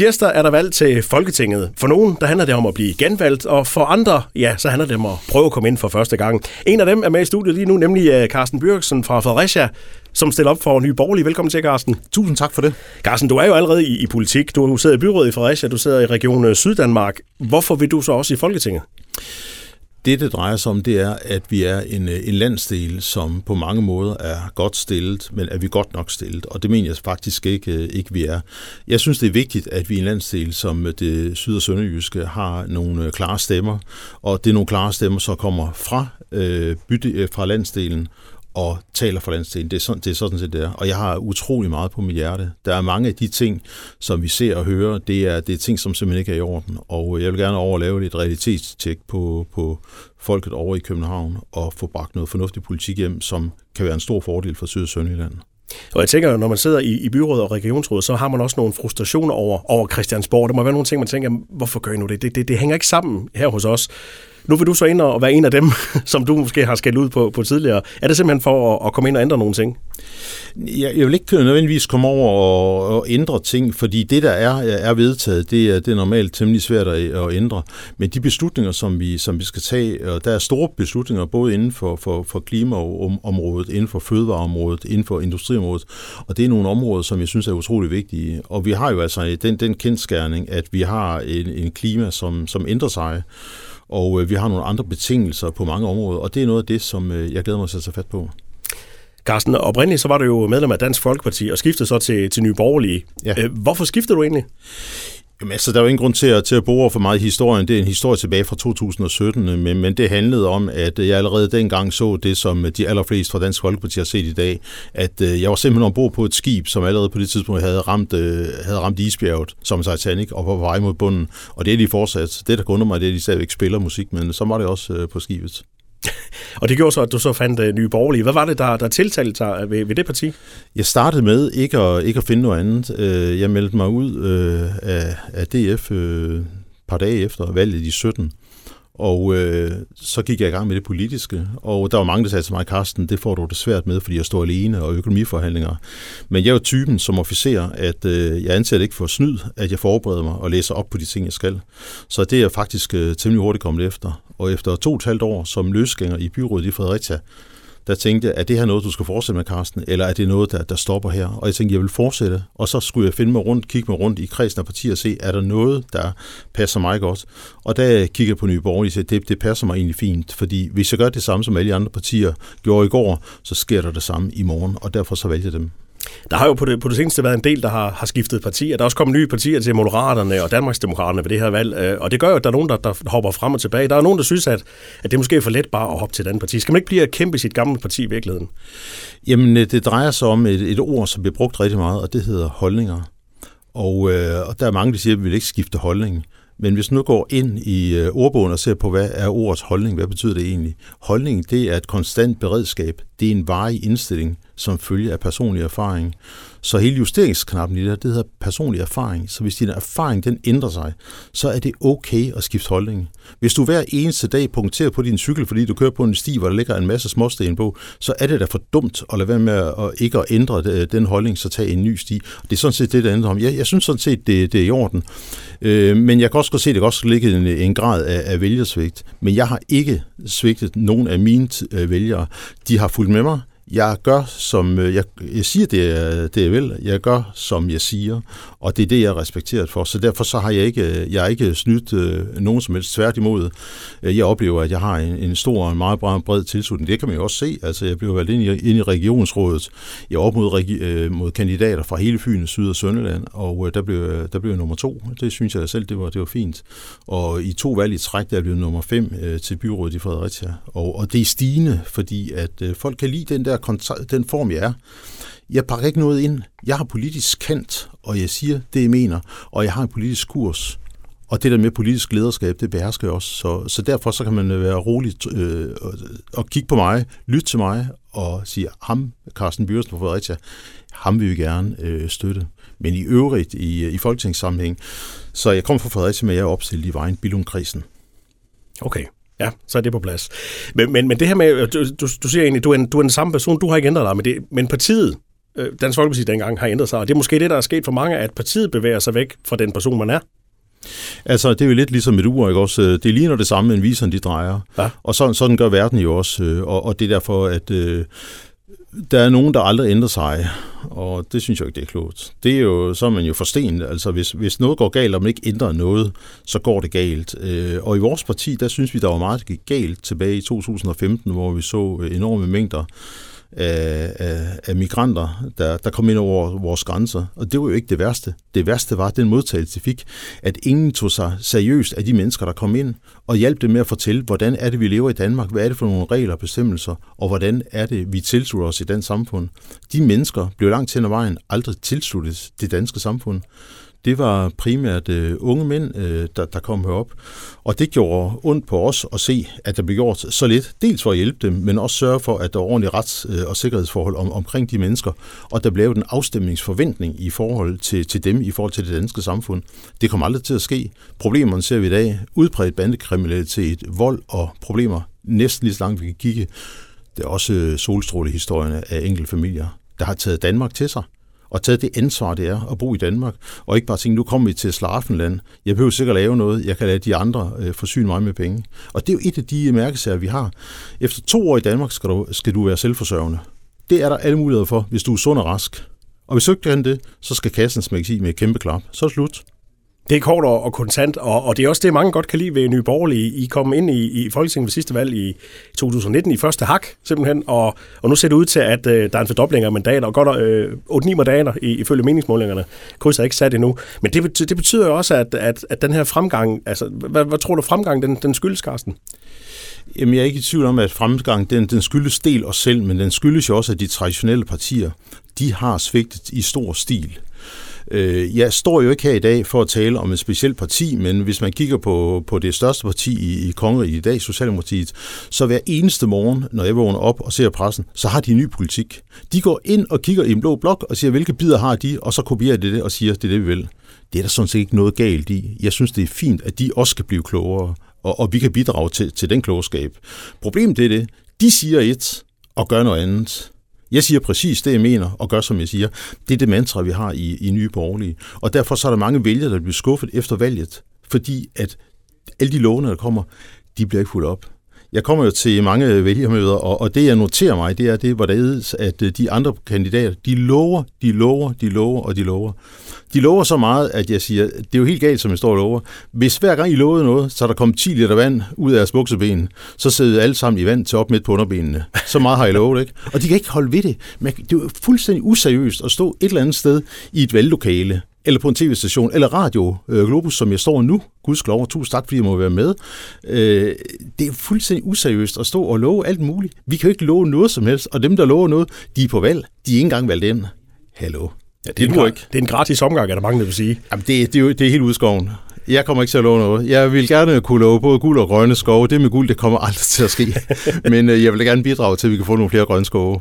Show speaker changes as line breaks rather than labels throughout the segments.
Tirsdag er der valg til Folketinget. For nogen, der handler det om at blive genvalgt, og for andre, ja, så handler det om at prøve at komme ind for første gang. En af dem er med i studiet lige nu, nemlig øh, Carsten Bjørksen fra Fredericia, som stiller op for Nye Borgerlige. Velkommen til, Carsten.
Tusind tak for det.
Carsten, du er jo allerede i, i politik. Du sidder i byrådet i Fredericia, du sidder i Region øh, Syddanmark. Hvorfor vil du så også i Folketinget?
Det, det drejer sig om, det er, at vi er en, øh, en landsdel, som på mange måder er godt stillet, men er vi godt nok stillet? Og det mener jeg faktisk ikke, øh, ikke vi er. Jeg synes, det er vigtigt, at vi i en landsdel som øh, det syd- og sønderjyske har nogle klare stemmer, og det er nogle klare stemmer, som kommer fra, øh, bytte, fra landsdelen, og taler for landsdelen. Det er, sådan, det er sådan set det er. Og jeg har utrolig meget på mit hjerte. Der er mange af de ting, som vi ser og hører, det er, det er ting, som simpelthen ikke er i orden. Og øh, jeg vil gerne overlave et realitetstjek på, på folket over i København og få bragt noget fornuftig politik hjem, som kan være en stor fordel for Syd- og Sønderjylland.
Og jeg tænker, når man sidder i, i byrådet og regionsrådet, så har man også nogle frustrationer over, over Christiansborg. Der må være nogle ting, man tænker, hvorfor gør I nu det? Det, det? det hænger ikke sammen her hos os. Nu vil du så ind og være en af dem, som du måske har skældt ud på, på tidligere. Er det simpelthen for at, at komme ind og ændre nogle ting?
Jeg, jeg vil ikke nødvendigvis komme over og, og ændre ting, fordi det, der er, er vedtaget, det er, det er normalt temmelig svært at, at ændre. Men de beslutninger, som vi, som vi skal tage, og der er store beslutninger, både inden for, for, for klimaområdet, inden for fødevareområdet, inden for industriområdet, og det er nogle områder, som jeg synes er utrolig vigtige. Og vi har jo altså den, den kendskærning, at vi har en, en klima, som, som ændrer sig, og øh, vi har nogle andre betingelser på mange områder, og det er noget af det, som øh, jeg glæder mig til at tage fat på.
Carsten, oprindeligt så var du jo medlem af Dansk Folkeparti og skiftede så til, til Nye Borgerlige. Ja. Øh, hvorfor skiftede du egentlig?
Jamen, altså, der er jo ingen grund til at, til at bruge for meget i historien. Det er en historie tilbage fra 2017, øh, men, men det handlede om, at øh, jeg allerede dengang så det, som øh, de allerfleste fra Dansk Folkeparti har set i dag, at øh, jeg var simpelthen ombord på et skib, som allerede på det tidspunkt havde ramt, øh, havde ramt isbjerget, som Titanic, og var på vej mod bunden. Og det er de fortsat. Det, der kunder mig, det er, at de stadigvæk spiller musik, men så var det også øh, på skibet
og det gjorde så, at du så fandt uh, Nye Borgerlige. Hvad var det, der, der tiltalte dig øh, ved, ved det parti?
Jeg startede med ikke at, ikke at finde noget andet. Øh, jeg meldte mig ud af, af DF et par dage efter valget i 17. Og øh, så gik jeg i gang med det politiske, og der var mange, der sagde til mig, Karsten, det får du det svært med, fordi jeg står alene og økonomiforhandlinger. Men jeg er jo typen som officer, at øh, jeg anser det ikke for snyd, at jeg forbereder mig og læser op på de ting, jeg skal. Så det er jeg faktisk øh, temmelig hurtigt kommet efter. Og efter to og et halvt år som løsgænger i byrådet i Fredericia, der tænkte jeg, er det her noget, du skal fortsætte med, Carsten, eller er det noget, der, der stopper her? Og jeg tænkte, jeg vil fortsætte, og så skulle jeg finde mig rundt, kigge mig rundt i kredsen af partier og se, er der noget, der passer mig godt? Og der kigger jeg på Nye Borgerlige og det, det passer mig egentlig fint, fordi hvis jeg gør det samme, som alle andre partier gjorde i går, så sker der det samme i morgen, og derfor så vælger jeg dem.
Der har jo på det, på det seneste været en del, der har, har skiftet partier. Der er også kommet nye partier til Moderaterne og Danmarksdemokraterne ved det her valg, øh, og det gør jo, at der er nogen, der, der hopper frem og tilbage. Der er nogen, der synes, at, at det er måske for let bare at hoppe til et andet parti. Skal man ikke blive at kæmpe sit gamle parti i virkeligheden?
Jamen, øh, det drejer sig om et, et ord, som bliver brugt rigtig meget, og det hedder holdninger. Og, øh, og der er mange, der siger, at vi vil ikke skifte holdning. Men hvis nu går ind i øh, ordbogen og ser på, hvad er ordets holdning, hvad betyder det egentlig? Holdning, det er et konstant beredskab. Det er en varig indstilling, som følger af personlig erfaring. Så hele justeringsknappen i det her, det hedder personlig erfaring. Så hvis din erfaring den ændrer sig, så er det okay at skifte holdning. Hvis du hver eneste dag punkterer på din cykel, fordi du kører på en sti, hvor der ligger en masse småsten på, så er det da for dumt at lade være med at ikke at ændre øh, den holdning, så tage en ny sti. Det er sådan set det, der ændrer om. Jeg, jeg synes sådan set, det, det er i orden. Øh, men jeg kan også godt se, at det kan også ligge en, en grad af, af vælgersvigt. Men jeg har ikke svigtet nogen af mine t- vælgere. De har fulgt med mig jeg gør, som øh, jeg, jeg siger, det er, det er vel. Jeg gør, som jeg siger, og det er det, jeg er respekteret for. Så derfor så har jeg ikke, øh, jeg har ikke snydt øh, nogen som helst. Tværtimod, øh, jeg oplever, at jeg har en, en stor og en meget bred, bred tilslutning. Det kan man jo også se. Altså, jeg blev valgt ind i, ind i regionsrådet. Jeg op mod, øh, mod kandidater fra hele Fyn, Syd- og Sønderland, og øh, der, blev, der blev jeg nummer to. Det synes jeg selv, det var, det var fint. Og i to valg i træk, der blev nummer fem øh, til byrådet i Fredericia. Og, og det er stigende, fordi at øh, folk kan lide den der den form, jeg er. Jeg pakker ikke noget ind. Jeg har politisk kant, og jeg siger det, jeg mener, og jeg har en politisk kurs. Og det der med politisk lederskab, det behersker jeg også. Så, så derfor så kan man øh, være rolig øh, og, og kigge på mig, lytte til mig og sige, ham, Carsten Byrsen fra Fredericia, ham vil vi gerne øh, støtte. Men i øvrigt, i, øh, i folketingssammenhæng, så jeg kommer fra Fredericia, men jeg er opstillet i vejen Billundkredsen.
Okay. Ja, så er det på plads. Men, men, men det her med, du, du, du siger egentlig, du er, en, du er den samme person, du har ikke ændret dig, men, det, men partiet, øh, Dansk Folkeparti dengang har ændret sig, og det er måske det, der er sket for mange, at partiet bevæger sig væk fra den person, man er.
Altså, det er jo lidt ligesom et ur, ikke også? Det ligner det samme, men viseren de drejer. Ja. Og sådan, sådan gør verden jo også, øh, og, og det er derfor, at øh, der er nogen, der aldrig ændrer sig, og det synes jeg ikke, det er klogt. Det er jo, så er man jo forstenet. Altså, hvis, hvis noget går galt, og man ikke ændrer noget, så går det galt. Øh, og i vores parti, der synes vi, der var meget, der gik galt tilbage i 2015, hvor vi så øh, enorme mængder af, af, af migranter, der, der kom ind over vores grænser. Og det var jo ikke det værste. Det værste var den modtagelse, de fik, at ingen tog sig seriøst af de mennesker, der kom ind, og hjalp dem med at fortælle, hvordan er det, vi lever i Danmark, hvad er det for nogle regler og bestemmelser, og hvordan er det, vi tilslutter os i den samfund. De mennesker blev langt hen ad vejen aldrig tilsluttet det danske samfund det var primært øh, unge mænd, øh, der, der kom herop. Og det gjorde ondt på os at se, at der blev gjort så lidt. Dels for at hjælpe dem, men også sørge for, at der var ordentlige rets- øh, og sikkerhedsforhold om, omkring de mennesker. Og der blev en afstemningsforventning i forhold til, til dem, i forhold til det danske samfund. Det kommer aldrig til at ske. Problemerne ser vi i dag. Udbredt bandekriminalitet, vold og problemer næsten lige så langt vi kan kigge. Det er også øh, solstrålehistorierne af enkelte familier, der har taget Danmark til sig og taget det ansvar, det er at bo i Danmark, og ikke bare tænke, nu kommer vi til Slaraffenland, jeg behøver sikkert lave noget, jeg kan lade de andre øh, forsyne mig med penge. Og det er jo et af de øh, mærkesager, vi har. Efter to år i Danmark skal du, skal du være selvforsørgende. Det er der alle muligheder for, hvis du er sund og rask. Og hvis du ikke kan det, så skal kassen smækkes i med et kæmpe klap. Så er det slut.
Det er kort og, kontant, og, og det er også det, mange godt kan lide ved Nye Borgerlige. I kom ind i, i Folketinget ved sidste valg i 2019 i første hak, simpelthen, og, og nu ser det ud til, at øh, der er en fordobling af mandater, og godt øh, 8-9 mandater ifølge meningsmålingerne. Krydset er ikke sat endnu. Men det, det betyder jo også, at, at, at den her fremgang, altså, hvad, hvad tror du fremgang, den, den skyldes, Carsten?
Jamen, jeg er ikke i tvivl om, at fremgang, den, den skyldes del os selv, men den skyldes jo også, at de traditionelle partier, de har svigtet i stor stil. Øh, jeg står jo ikke her i dag for at tale om et specielt parti, men hvis man kigger på, på det største parti i, i Kongeriget i dag, Socialdemokratiet, så hver eneste morgen, når jeg vågner op og ser pressen, så har de en ny politik. De går ind og kigger i en blå blok og siger, hvilke bidder har de, og så kopierer de det og siger, det er det, vi vil. Det er der sådan set ikke noget galt i. Jeg synes, det er fint, at de også skal blive klogere, og, og vi kan bidrage til, til den klogskab. Problemet er det, de siger et og gør noget andet. Jeg siger præcis det, jeg mener, og gør, som jeg siger. Det er det mantra, vi har i, i Nye Borgerlige. Og derfor så er der mange vælgere, der bliver skuffet efter valget, fordi at alle de lovene, der kommer, de bliver ikke fuldt op. Jeg kommer jo til mange vælgermøder, og, og det jeg noterer mig, det er det, hvordan at øh, de andre kandidater, de lover, de lover, de lover og de lover. De lover så meget, at jeg siger, det er jo helt galt, som jeg står og lover. Hvis hver gang I lovede noget, så der kom 10 liter vand ud af jeres bukseben, så sidder alle sammen i vand til op midt på underbenene. Så meget har I lovet, ikke? Og de kan ikke holde ved det. Men det er jo fuldstændig useriøst at stå et eller andet sted i et valglokale, eller på en tv-station, eller Radio øh, Globus, som jeg står nu. Gudskelov, tusind tak, fordi jeg må være med. Øh, det er fuldstændig useriøst at stå og love alt muligt. Vi kan jo ikke love noget som helst, og dem, der lover noget, de er på valg. De er ikke engang valgt ind. Hallo.
Ja, det, er en, ikke. det er en gratis omgang, er der mange, der vil sige.
Jamen, det, det, er, det er helt udskoven. Jeg kommer ikke til at love noget. Jeg vil gerne kunne love både guld og grønne skove. Det med guld, det kommer aldrig til at ske. Men øh, jeg vil gerne bidrage til, at vi kan få nogle flere grønne skove.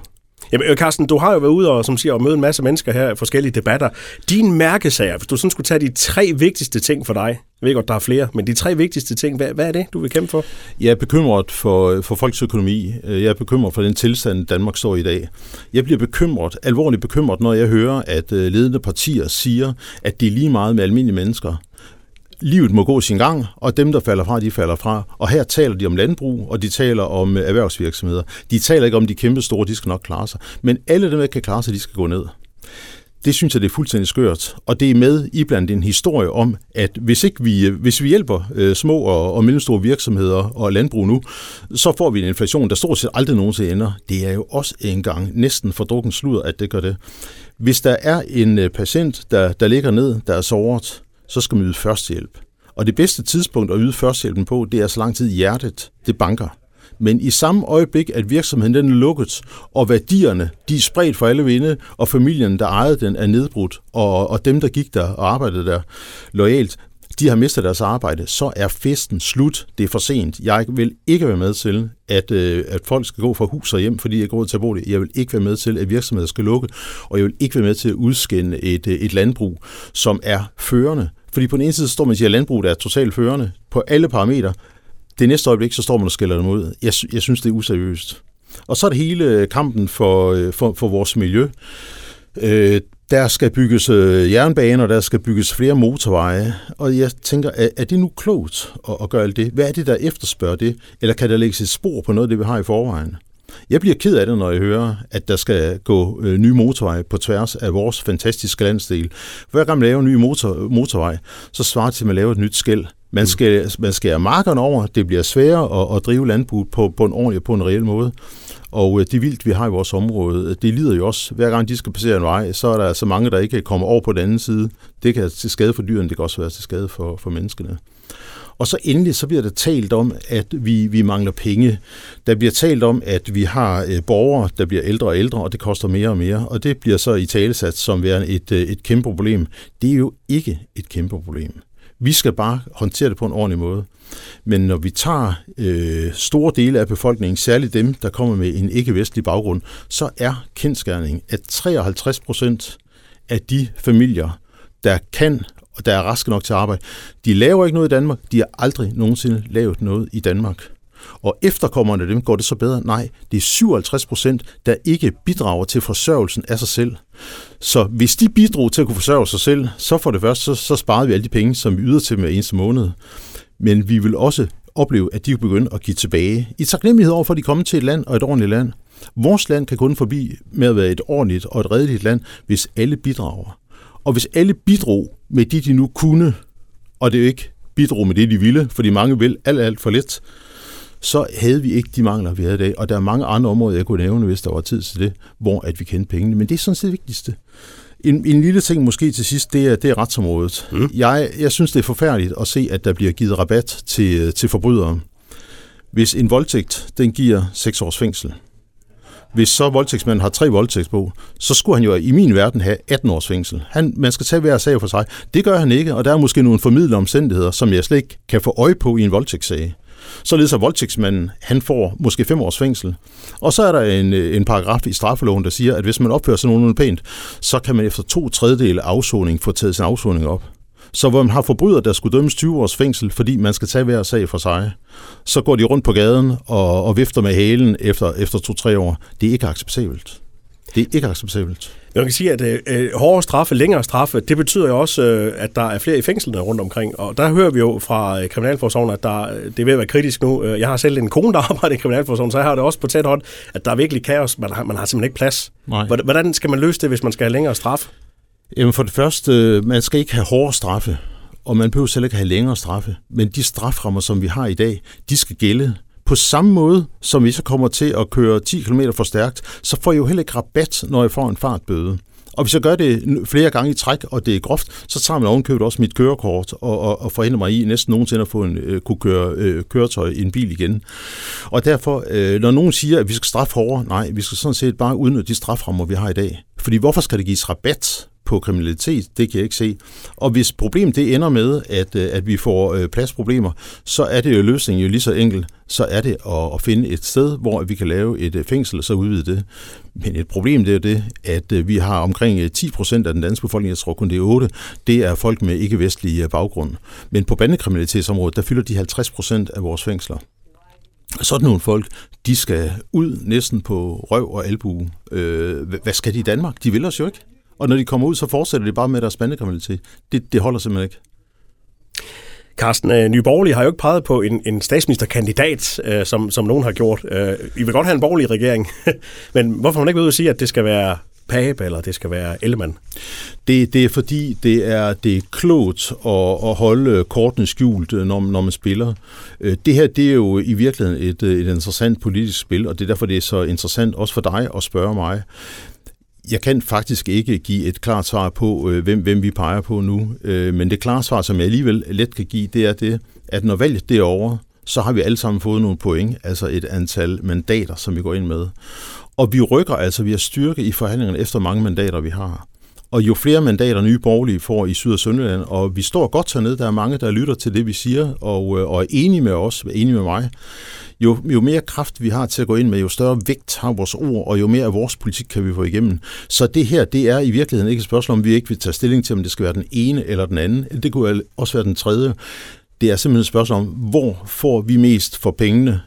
Jamen, øh, Carsten, du har jo været ude og, som siger, og møde en masse mennesker her i forskellige debatter. Din mærkesager, hvis du sådan skulle tage de tre vigtigste ting for dig, jeg ved godt, der er flere, men de tre vigtigste ting, hvad, hvad er det, du vil kæmpe for?
Jeg er bekymret for, for folks økonomi. Øh, jeg er bekymret for den tilstand, Danmark står i dag. Jeg bliver bekymret, alvorligt bekymret, når jeg hører, at øh, ledende partier siger, at det er lige meget med almindelige mennesker livet må gå sin gang, og dem, der falder fra, de falder fra. Og her taler de om landbrug, og de taler om øh, erhvervsvirksomheder. De taler ikke om de kæmpe store, de skal nok klare sig. Men alle dem, der kan klare sig, de skal gå ned. Det synes jeg, det er fuldstændig skørt. Og det er med i blandt en historie om, at hvis, ikke vi, øh, hvis vi hjælper øh, små og, og mellemstore virksomheder og landbrug nu, så får vi en inflation, der stort set aldrig nogensinde ender. Det er jo også engang næsten for drukken sludder, at det gør det. Hvis der er en øh, patient, der, der ligger ned, der er såret, så skal man yde førstehjælp. Og det bedste tidspunkt at yde førstehjælpen på, det er så lang tid hjertet, det banker. Men i samme øjeblik, at virksomheden den er lukket, og værdierne de er spredt for alle vinde, og familien, der ejede den, er nedbrudt, og, og dem, der gik der og arbejdede der lojalt, de har mistet deres arbejde, så er festen slut. Det er for sent. Jeg vil ikke være med til, at, øh, at folk skal gå fra hus og hjem, fordi jeg går til at bolig. Jeg vil ikke være med til, at virksomheder skal lukke, og jeg vil ikke være med til at udskænde et, øh, et landbrug, som er førende fordi på den ene side står man og siger, at landbruget er totalt førende på alle parametre. Det næste øjeblik, så står man og skælder dem ud. Jeg, jeg synes, det er useriøst. Og så er det hele øh, kampen for, øh, for, for vores miljø. Øh, der skal bygges øh, jernbaner, der skal bygges flere motorveje, og jeg tænker, er, er det nu klogt at, at gøre alt det? Hvad er det, der efterspørger det? Eller kan der lægges et spor på noget af det, vi har i forvejen? Jeg bliver ked af det, når jeg hører, at der skal gå øh, nye motorveje på tværs af vores fantastiske landsdel. Hver gang man laver en ny motor, motorvej, så svarer det til, at man laver et nyt skæld. Man skal, man skærer markerne over, det bliver sværere at, at drive landbrug på, på en ordentlig på en reel måde. Og øh, det vildt, vi har i vores område, det lider jo også. Hver gang de skal passere en vej, så er der så mange, der ikke kommer over på den anden side. Det kan til skade for dyrene, det kan også være til skade for, for menneskene. Og så endelig så bliver der talt om, at vi, vi mangler penge. Der bliver talt om, at vi har øh, borgere, der bliver ældre og ældre, og det koster mere og mere. Og det bliver så i talesat som værende et, øh, et kæmpe problem. Det er jo ikke et kæmpe problem. Vi skal bare håndtere det på en ordentlig måde. Men når vi tager øh, store dele af befolkningen, særligt dem, der kommer med en ikke-vestlig baggrund, så er kendskærning, at 53 procent af de familier, der kan og der er raske nok til at arbejde, de laver ikke noget i Danmark. De har aldrig nogensinde lavet noget i Danmark. Og efterkommerne dem går det så bedre? Nej, det er 57 procent, der ikke bidrager til forsørgelsen af sig selv. Så hvis de bidrog til at kunne forsørge sig selv, så for det første, så, så sparede vi alle de penge, som vi yder til med eneste måned. Men vi vil også opleve, at de vil begynde at give tilbage. I taknemmelighed over for, at de kommer til et land og et ordentligt land. Vores land kan kun forbi med at være et ordentligt og et redeligt land, hvis alle bidrager. Og hvis alle bidrog med det, de nu kunne, og det ikke bidrog med det, de ville, fordi mange vil alt, alt for lidt, så havde vi ikke de mangler, vi havde i dag. Og der er mange andre områder, jeg kunne nævne, hvis der var tid til det, hvor at vi kendte pengene. Men det er sådan set det vigtigste. En, en lille ting måske til sidst, det er, det er retsområdet. Mm. Jeg, jeg synes, det er forfærdeligt at se, at der bliver givet rabat til, til forbrydere. Hvis en voldtægt, den giver 6 års fængsel, hvis så voldtægtsmanden har tre voldtægtsbog, så skulle han jo i min verden have 18 års fængsel. Han, man skal tage hver sag for sig. Det gør han ikke, og der er måske nogle formidlede omstændigheder, som jeg slet ikke kan få øje på i en voldtægtssag. Således at voldtægtsmanden, han får måske fem års fængsel. Og så er der en, øh, en paragraf i straffeloven, der siger, at hvis man opfører sig nogenlunde pænt, så kan man efter to tredjedele afsoning få taget sin afsoning op. Så hvor man har forbrydere, der skulle dømmes 20 års fængsel, fordi man skal tage hver sag for sig, så går de rundt på gaden og, og vifter med halen efter, efter to-tre år. Det er ikke acceptabelt. Det er ikke acceptabelt.
Man kan sige, at øh, øh, hårdere straffe, længere straffe, det betyder jo også, øh, at der er flere i fængslerne rundt omkring. Og der hører vi jo fra øh, Kriminalforsorgen, at der, øh, det er ved at være kritisk nu. Øh, jeg har selv en kone, der arbejder i Kriminalforsorgen, så jeg har det også på tæt hånd, at der er virkelig kaos. Man har, man har simpelthen ikke plads. Nej. Hvordan skal man løse det, hvis man skal have længere straf?
Jamen for det første, man skal ikke have hårde straffe, og man behøver selv ikke have længere straffe. Men de straframmer, som vi har i dag, de skal gælde på samme måde, som hvis jeg kommer til at køre 10 km for stærkt, så får jeg jo heller ikke rabat, når jeg får en fartbøde. Og hvis jeg gør det flere gange i træk, og det er groft, så tager man ovenkøbet også mit kørekort og, og, og forhindrer mig i næsten nogensinde at få en, øh, kunne køre øh, køretøj i en bil igen. Og derfor, øh, når nogen siger, at vi skal straffe hårdere, nej, vi skal sådan set bare udnytte de straframmer, vi har i dag. Fordi hvorfor skal det gives rabat på kriminalitet, det kan jeg ikke se. Og hvis problemet det ender med, at, øh, at vi får øh, pladsproblemer, så er det jo løsningen jo lige så enkelt. Så er det at, at finde et sted, hvor vi kan lave et øh, fængsel og så udvide det. Men et problem det er jo det, at vi har omkring 10 procent af den danske befolkning, jeg tror kun det er 8, det er folk med ikke-vestlig baggrund. Men på bandekriminalitetsområdet, der fylder de 50 procent af vores fængsler. Sådan nogle folk, de skal ud næsten på røv og albu. Øh, hvad skal de i Danmark? De vil os jo ikke. Og når de kommer ud, så fortsætter de bare med deres bandekriminalitet. Det, det holder simpelthen ikke.
Carsten, øh, Nye Borgerlige har jo ikke peget på en, en statsministerkandidat, øh, som, som nogen har gjort. Øh, I vil godt have en borgerlig regering, men hvorfor man ikke ved at sige, at det skal være Pape, eller det skal være Ellemann?
Det, det er fordi, det er, det er klogt at, at holde kortene skjult, når, når man spiller. Det her, det er jo i virkeligheden et, et interessant politisk spil, og det er derfor, det er så interessant også for dig at spørge mig. Jeg kan faktisk ikke give et klart svar på, øh, hvem, hvem vi peger på nu, øh, men det klare svar, som jeg alligevel let kan give, det er det, at når valget det er over, så har vi alle sammen fået nogle point, altså et antal mandater, som vi går ind med. Og vi rykker altså, vi har styrke i forhandlingerne efter mange mandater, vi har. Og jo flere mandater nye borgerlige får i Syd- og Sønderland, og vi står godt hernede, der er mange, der lytter til det, vi siger, og, øh, og er enige med os, er enige med mig, jo, jo mere kraft vi har til at gå ind med, jo større vægt har vores ord, og jo mere af vores politik kan vi få igennem. Så det her, det er i virkeligheden ikke et spørgsmål, om vi ikke vil tage stilling til, om det skal være den ene eller den anden. Det kunne også være den tredje. Det er simpelthen et spørgsmål om, hvor får vi mest for pengene,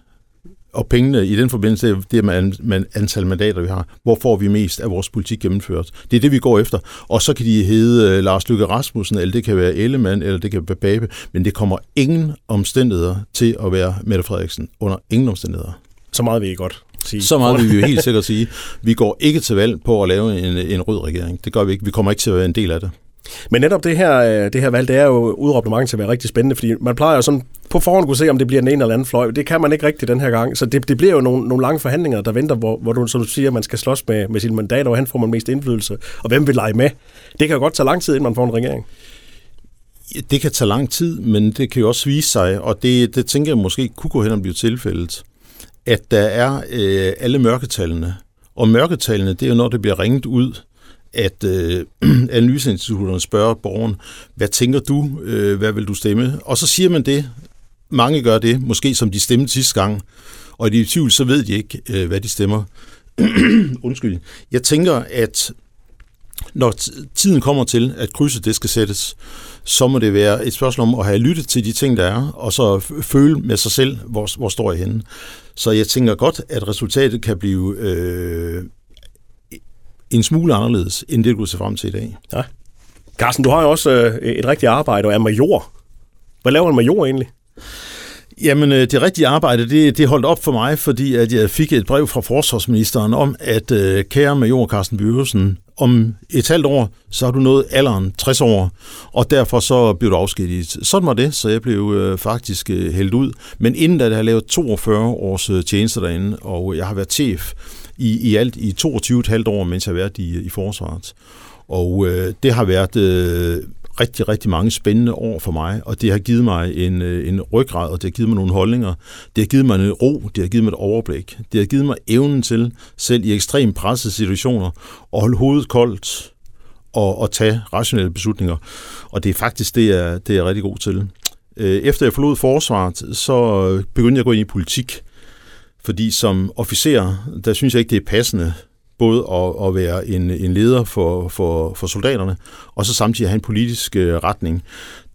og pengene i den forbindelse, det er man, man, antal mandater, vi har. Hvor får vi mest af vores politik gennemført? Det er det, vi går efter. Og så kan de hedde uh, Lars Lykke Rasmussen, eller det kan være Ellemann, eller det kan være Babe, men det kommer ingen omstændigheder til at være Mette Frederiksen. Under ingen omstændigheder.
Så meget vil I godt sige.
Så meget vil vi jo helt sikkert sige. Vi går ikke til valg på at lave en, en rød regering. Det gør vi ikke. Vi kommer ikke til at være en del af det.
Men netop det her, øh, det her valg, det er jo udråbt mange til at være rigtig spændende, fordi man plejer jo sådan på forhånd kunne se, om det bliver den ene eller anden fløj. Det kan man ikke rigtig den her gang. Så det, det bliver jo nogle, nogle lange forhandlinger, der venter, hvor, hvor du, som du siger, man skal slås med, med sine mandater, og han får man mest indflydelse. Og hvem vil lege med? Det kan jo godt tage lang tid, inden man får en regering.
Det kan tage lang tid, men det kan jo også vise sig, og det, det tænker jeg måske kunne gå hen og blive tilfældet, at der er øh, alle mørketallene. Og mørketallene, det er jo når det bliver ringet ud at øh, analyseinstitutterne spørger borgeren, hvad tænker du, øh, hvad vil du stemme? Og så siger man det, mange gør det, måske som de stemte sidste gang, og i de tvivl, så ved de ikke, øh, hvad de stemmer. Undskyld. Jeg tænker, at når tiden kommer til, at krydset det skal sættes, så må det være et spørgsmål om at have lyttet til de ting, der er, og så føle med sig selv, hvor, hvor står jeg henne. Så jeg tænker godt, at resultatet kan blive øh, en smule anderledes, end det du ser frem til i dag. Ja.
Carsten, du har jo også øh, et rigtigt arbejde og er major. Hvad laver en major egentlig?
Jamen, øh, det rigtige arbejde, det, det holdt op for mig, fordi at jeg fik et brev fra forsvarsministeren om, at øh, kære major Carsten Byrgelsen, om et halvt år, så har du nået alderen 60 år, og derfor så blev du afskediget. Sådan var det, så jeg blev øh, faktisk øh, hældt ud. Men inden da, jeg har lavet 42 års øh, tjeneste derinde, og jeg har været chef i, i alt i 22,5 år, mens jeg har været i, i forsvaret. Og øh, det har været øh, rigtig, rigtig mange spændende år for mig, og det har givet mig en, øh, en ryggrad, og det har givet mig nogle holdninger. Det har givet mig en ro, det har givet mig et overblik. Det har givet mig evnen til, selv i ekstremt pressede situationer, at holde hovedet koldt og, og tage rationelle beslutninger. Og det er faktisk det, jeg, det er jeg rigtig god til. Øh, efter jeg forlod forsvaret, så begyndte jeg at gå ind i politik. Fordi som officer, der synes jeg ikke, det er passende både at, at være en, en leder for, for, for soldaterne, og så samtidig have en politisk øh, retning.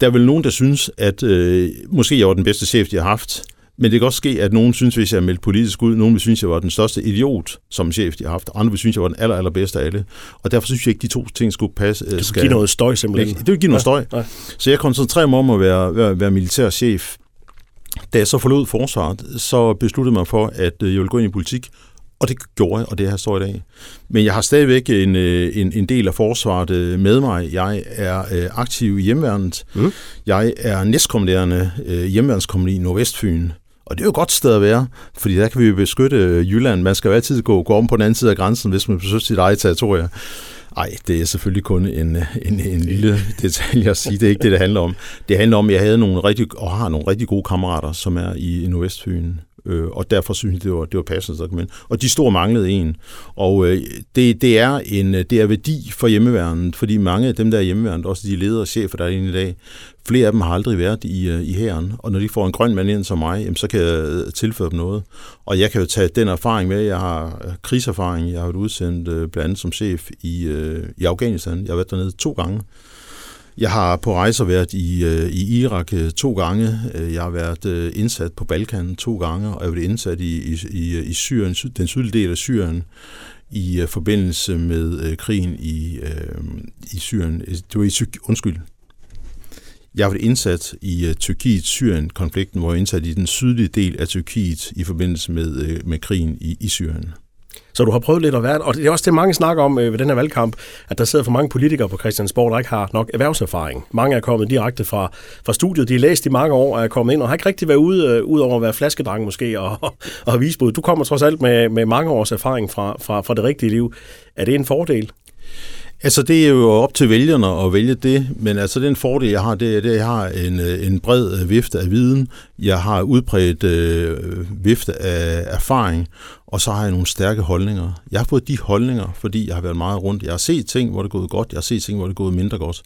Der er vel nogen, der synes, at øh, måske jeg var den bedste chef, de har haft, men det kan også ske, at nogen synes, hvis jeg er meldt politisk ud, nogen vil synes, jeg var den største idiot som chef, de har haft, andre vil synes, jeg var den aller, allerbedste af alle. Og derfor synes jeg ikke, de to ting skulle passe.
Det skal give noget støj simpelthen.
Det vil give noget støj. Ja, ja. Så jeg koncentrerer mig om at være, være, være militær chef. Da jeg så forlod forsvaret, så besluttede mig for, at øh, jeg ville gå ind i politik, og det gjorde jeg, og det her står i dag. Men jeg har stadigvæk en, øh, en, en del af forsvaret øh, med mig. Jeg er aktiv i hjemmeværnet. Mm. Jeg er næstkommanderende hjemmeværnskommende i Nordvestfyn. Og det er jo et godt sted at være, fordi der kan vi beskytte Jylland. Man skal jo altid gå, gå om på den anden side af grænsen, hvis man besøger sit eget territorium. Nej, det er selvfølgelig kun en, en, en lille detalje at sige. Det er ikke det, det handler om. Det handler om, at jeg havde nogle rigtig, og har nogle rigtig gode kammerater, som er i Nordvestfyn. Øh, og derfor synes jeg, det var, det var passende Så komme ind. Og de store manglede en. Og øh, det, det, er en, øh, det er værdi for hjemmeværnet, fordi mange af dem, der er hjemmeværnet, også de ledere og chefer, der er inde i dag, flere af dem har aldrig været i, øh, i hæren, og når de får en grøn mand ind som mig, jamen, så kan jeg øh, tilføre dem noget. Og jeg kan jo tage den erfaring med, jeg har øh, krigserfaring, jeg har været udsendt blandt andet som chef i, i Afghanistan. Jeg har været dernede to gange. Jeg har på rejser været i, øh, i Irak øh, to gange. Øh, jeg har været indsat på Balkan to gange, og jeg har været indsat i, i, i Syrien, den sydlige del af Syrien i forbindelse med krigen i, i Syrien. Det var i, undskyld, jeg har været indsat i uh, Tyrkiet-Syrien-konflikten, hvor jeg er indsat i den sydlige del af Tyrkiet i forbindelse med, uh, med krigen i, i Syrien.
Så du har prøvet lidt at være, og det er også det, mange snakker om øh, ved den her valgkamp, at der sidder for mange politikere på Christiansborg, der ikke har nok erhvervserfaring. Mange er kommet direkte fra, fra studiet, de har læst i mange år og er kommet ind, og har ikke rigtig været ude, øh, ud over at være flaskedreng måske, og, og, og visbud. Du kommer trods alt med, med mange års erfaring fra, fra, fra det rigtige liv. Er det en fordel?
Altså, det er jo op til vælgerne at vælge det, men altså, den fordel, jeg har, det er, at jeg har en, øh, en bred øh, vifte af viden, jeg har udbredt øh, vifte af erfaring, og så har jeg nogle stærke holdninger. Jeg har fået de holdninger, fordi jeg har været meget rundt. Jeg har set ting, hvor det er gået godt, jeg har set ting, hvor det er gået mindre godt.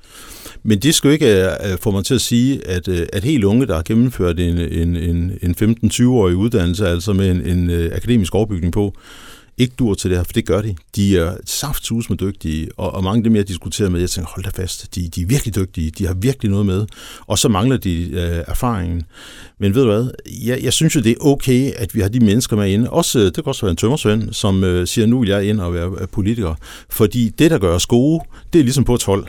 Men det skal jo ikke uh, få mig til at sige, at, uh, at helt unge, der har gennemført en, en, en, en 15-20-årig uddannelse, altså med en, en uh, akademisk overbygning på, ikke dur til det her, for det gør de. De er saftsus med dygtige, og, og mange af dem, jeg diskuterer med, jeg tænker, hold da fast, de, de er virkelig dygtige, de har virkelig noget med, og så mangler de øh, erfaringen. Men ved du hvad, jeg, jeg synes jo, det er okay, at vi har de mennesker med inde. Også, øh, det kan også være en tømmersvend, som øh, siger, nu vil jeg ind og være øh, politiker. Fordi det, der gør os gode, det er ligesom på et hold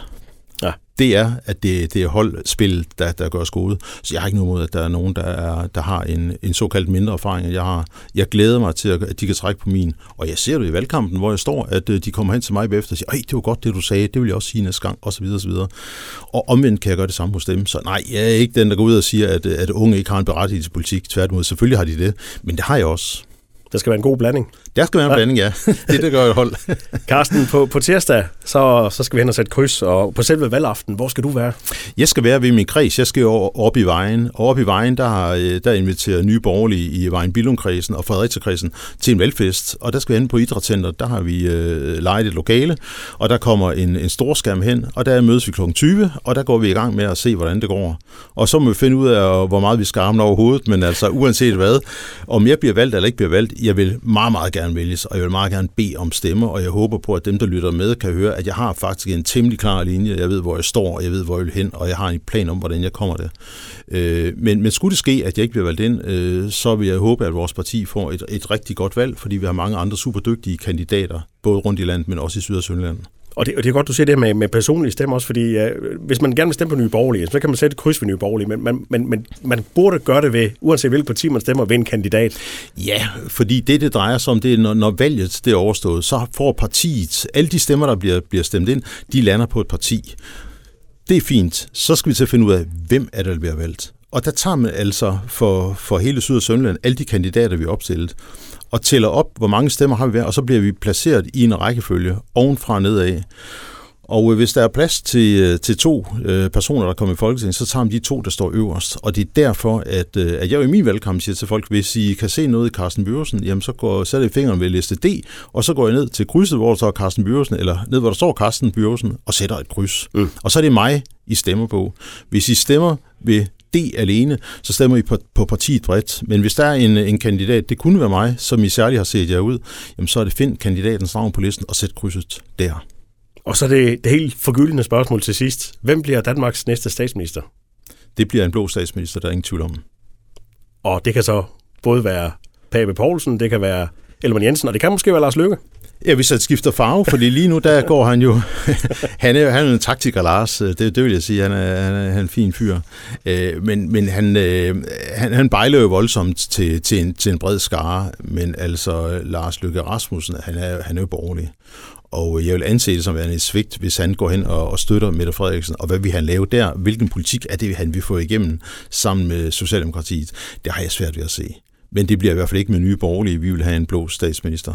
det er, at det, det er holdspil, der, der gør os gode. Så jeg har ikke noget mod, at der er nogen, der, er, der har en, en såkaldt mindre erfaring, end jeg har. Jeg glæder mig til, at de kan trække på min. Og jeg ser det i valgkampen, hvor jeg står, at øh, de kommer hen til mig bagefter og siger, det var godt, det du sagde, det vil jeg også sige næste gang, osv. osv. Og omvendt kan jeg gøre det samme hos dem. Så nej, jeg er ikke den, der går ud og siger, at, øh, at unge ikke har en berettigelse i politik. Tværtimod, selvfølgelig har de det, men det har jeg også.
Der skal være en god blanding.
Der skal være en ja. blanding, ja. det det gør et hold.
Carsten, på, på tirsdag, så, så skal vi hen og sætte kryds, og på selve valgaften, hvor skal du være?
Jeg skal være ved min kreds. Jeg skal jo op i vejen. Og op i vejen, der, øh, der inviterer nye borgerlige i Vejen Billundkredsen og Fredericiakredsen til en valgfest. Og der skal vi hen på Idrætscenter. Der har vi øh, lejet et lokale, og der kommer en, en stor skærm hen, og der mødes vi kl. 20, og der går vi i gang med at se, hvordan det går. Og så må vi finde ud af, hvor meget vi skal over hovedet, men altså uanset hvad, om jeg bliver valgt eller ikke bliver valgt, jeg vil meget, meget gerne vælges, og jeg vil meget gerne bede om stemmer, og jeg håber på, at dem, der lytter med, kan høre, at jeg har faktisk en temmelig klar linje. Jeg ved, hvor jeg står, og jeg ved, hvor jeg vil hen, og jeg har en plan om, hvordan jeg kommer der. Øh, men, men skulle det ske, at jeg ikke bliver valgt ind, øh, så vil jeg håbe, at vores parti får et, et rigtig godt valg, fordi vi har mange andre super dygtige kandidater, både rundt i landet, men også i Syd- og Sønderland.
Og det, og det er godt, du siger det med, med personlige stemmer også, fordi uh, hvis man gerne vil stemme på Nye Borgerlige, så kan man sætte et kryds ved Nye Borgerlige, men man, men, men man burde gøre det ved, uanset hvilket parti man stemmer, ved en kandidat.
Ja, fordi det, det drejer sig om, det er, når, når valget det er overstået, så får partiet, alle de stemmer, der bliver, bliver stemt ind, de lander på et parti. Det er fint. Så skal vi til at finde ud af, hvem er det, der bliver valgt. Og der tager man altså for, for hele Syd- og Sønderland alle de kandidater, vi har opstillet og tæller op, hvor mange stemmer har vi været, og så bliver vi placeret i en rækkefølge ovenfra og nedad. Og øh, hvis der er plads til, øh, til to øh, personer, der kommer i Folketinget, så tager de to, der står øverst. Og det er derfor, at, øh, at jeg jo i min valgkamp siger til folk, hvis I kan se noget i Carsten Byrsen, jamen så går, sætter I fingeren ved liste D, og så går jeg ned til krydset, hvor der står Carsten Byrsen, eller ned, hvor der står Carsten Byrsen, og sætter et kryds. Mm. Og så er det mig, I stemmer på. Hvis I stemmer ved D alene, så stemmer I på, på partiet bredt. Men hvis der er en, en kandidat, det kunne være mig, som I særligt har set jer ud, jamen så er det find kandidatens navn på listen og sæt krydset der.
Og så det, det helt forgyldende spørgsmål til sidst. Hvem bliver Danmarks næste statsminister?
Det bliver en blå statsminister, der er ingen tvivl om.
Og det kan så både være Pape Poulsen, det kan være Elman Jensen, og det kan måske være Lars Løkke.
Ja, hvis han skifter farve, fordi lige nu, der går han jo... han, er, han er en taktiker, Lars. Det, det vil jeg sige. Han er, han er, han er en fin fyr. Øh, men men han, øh, han, han bejler jo voldsomt til, til, en, til en bred skare. Men altså, Lars Løkke Rasmussen, han er, han er jo borgerlig. Og jeg vil anse det som værende et svigt, hvis han går hen og, og støtter Mette Frederiksen. Og hvad vil han lave der? Hvilken politik er det, han vil få igennem sammen med Socialdemokratiet? Det har jeg svært ved at se. Men det bliver i hvert fald ikke med nye borgerlige. Vi vil have en blå statsminister.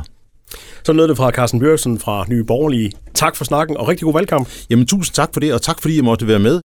Så lød det fra Carsten Bjørksen fra Nye Borgerlige. Tak for snakken, og rigtig god valgkamp.
Jamen tusind tak for det, og tak fordi jeg måtte være med.